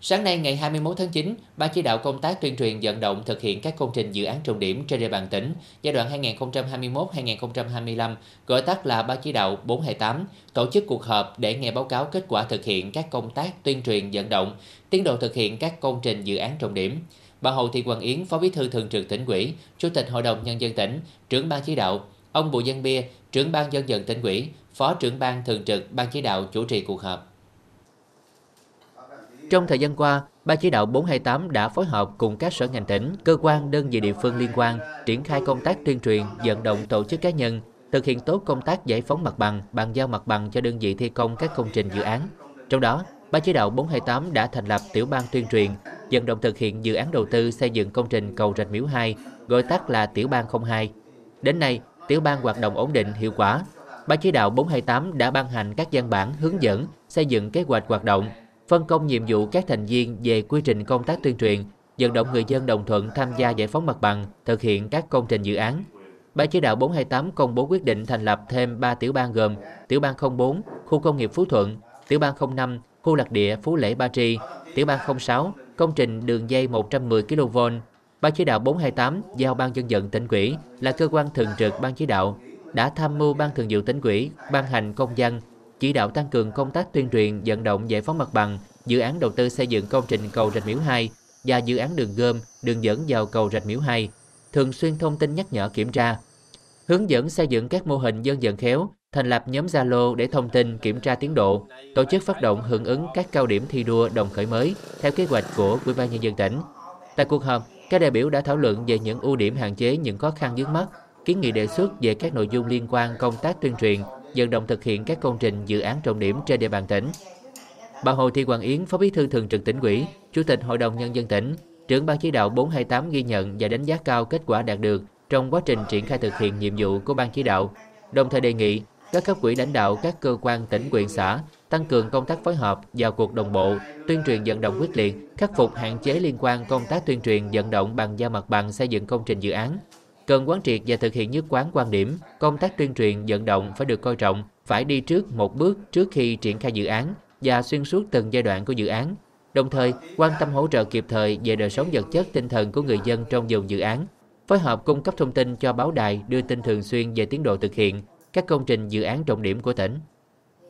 Sáng nay ngày 21 tháng 9, Ban chỉ đạo công tác tuyên truyền vận động thực hiện các công trình dự án trọng điểm trên địa bàn tỉnh giai đoạn 2021-2025, gọi tắt là Ban chỉ đạo 428, tổ chức cuộc họp để nghe báo cáo kết quả thực hiện các công tác tuyên truyền vận động, tiến độ thực hiện các công trình dự án trọng điểm. Bà Hồ Thị Quang Yến, Phó Bí thư Thường trực tỉnh ủy, Chủ tịch Hội đồng Nhân dân tỉnh, trưởng Ban chỉ đạo, ông Bùi Văn Bia, trưởng Ban dân vận tỉnh ủy, Phó trưởng Ban Thường trực Ban chỉ đạo chủ trì cuộc họp. Trong thời gian qua, Ban chỉ đạo 428 đã phối hợp cùng các sở ngành tỉnh, cơ quan, đơn vị địa phương liên quan triển khai công tác tuyên truyền, vận động tổ chức cá nhân thực hiện tốt công tác giải phóng mặt bằng, bàn giao mặt bằng cho đơn vị thi công các công trình dự án. Trong đó, Ban chỉ đạo 428 đã thành lập tiểu ban tuyên truyền, vận động thực hiện dự án đầu tư xây dựng công trình cầu Rạch Miễu 2, gọi tắt là tiểu ban 02. Đến nay, tiểu ban hoạt động ổn định, hiệu quả. Ban chỉ đạo 428 đã ban hành các văn bản hướng dẫn xây dựng kế hoạch hoạt động, phân công nhiệm vụ các thành viên về quy trình công tác tuyên truyền, vận động người dân đồng thuận tham gia giải phóng mặt bằng, thực hiện các công trình dự án. Ban chỉ đạo 428 công bố quyết định thành lập thêm 3 tiểu ban gồm tiểu ban 04, khu công nghiệp Phú Thuận, tiểu ban 05, khu lạc địa Phú Lễ Ba Tri, tiểu ban 06, công trình đường dây 110 kV. Ban chỉ đạo 428 giao ban dân vận tỉnh ủy là cơ quan thường trực ban chỉ đạo đã tham mưu ban thường vụ tỉnh ủy ban hành công văn chỉ đạo tăng cường công tác tuyên truyền vận động giải phóng mặt bằng dự án đầu tư xây dựng công trình cầu Rạch Miễu 2 và dự án đường gom, đường dẫn vào cầu Rạch Miễu 2, thường xuyên thông tin nhắc nhở kiểm tra, hướng dẫn xây dựng các mô hình dân vận khéo, thành lập nhóm Zalo để thông tin kiểm tra tiến độ, tổ chức phát động hưởng ứng các cao điểm thi đua đồng khởi mới theo kế hoạch của Ủy ban nhân dân tỉnh. Tại cuộc họp, các đại biểu đã thảo luận về những ưu điểm hạn chế những khó khăn vướng mắt, kiến nghị đề xuất về các nội dung liên quan công tác tuyên truyền vận động thực hiện các công trình dự án trọng điểm trên địa bàn tỉnh. Bà Hồ Thị Hoàng Yến, Phó Bí thư Thường trực tỉnh ủy, Chủ tịch Hội đồng Nhân dân tỉnh, trưởng ban chỉ đạo 428 ghi nhận và đánh giá cao kết quả đạt được trong quá trình triển khai thực hiện nhiệm vụ của ban chỉ đạo, đồng thời đề nghị các cấp quỹ lãnh đạo các cơ quan tỉnh quyện xã tăng cường công tác phối hợp vào cuộc đồng bộ, tuyên truyền vận động quyết liệt, khắc phục hạn chế liên quan công tác tuyên truyền vận động bằng giao mặt bằng xây dựng công trình dự án, cần quán triệt và thực hiện nhất quán quan điểm, công tác tuyên truyền, vận động phải được coi trọng, phải đi trước một bước trước khi triển khai dự án và xuyên suốt từng giai đoạn của dự án. Đồng thời, quan tâm hỗ trợ kịp thời về đời sống vật chất, tinh thần của người dân trong vùng dự án, phối hợp cung cấp thông tin cho báo đài đưa tin thường xuyên về tiến độ thực hiện các công trình dự án trọng điểm của tỉnh.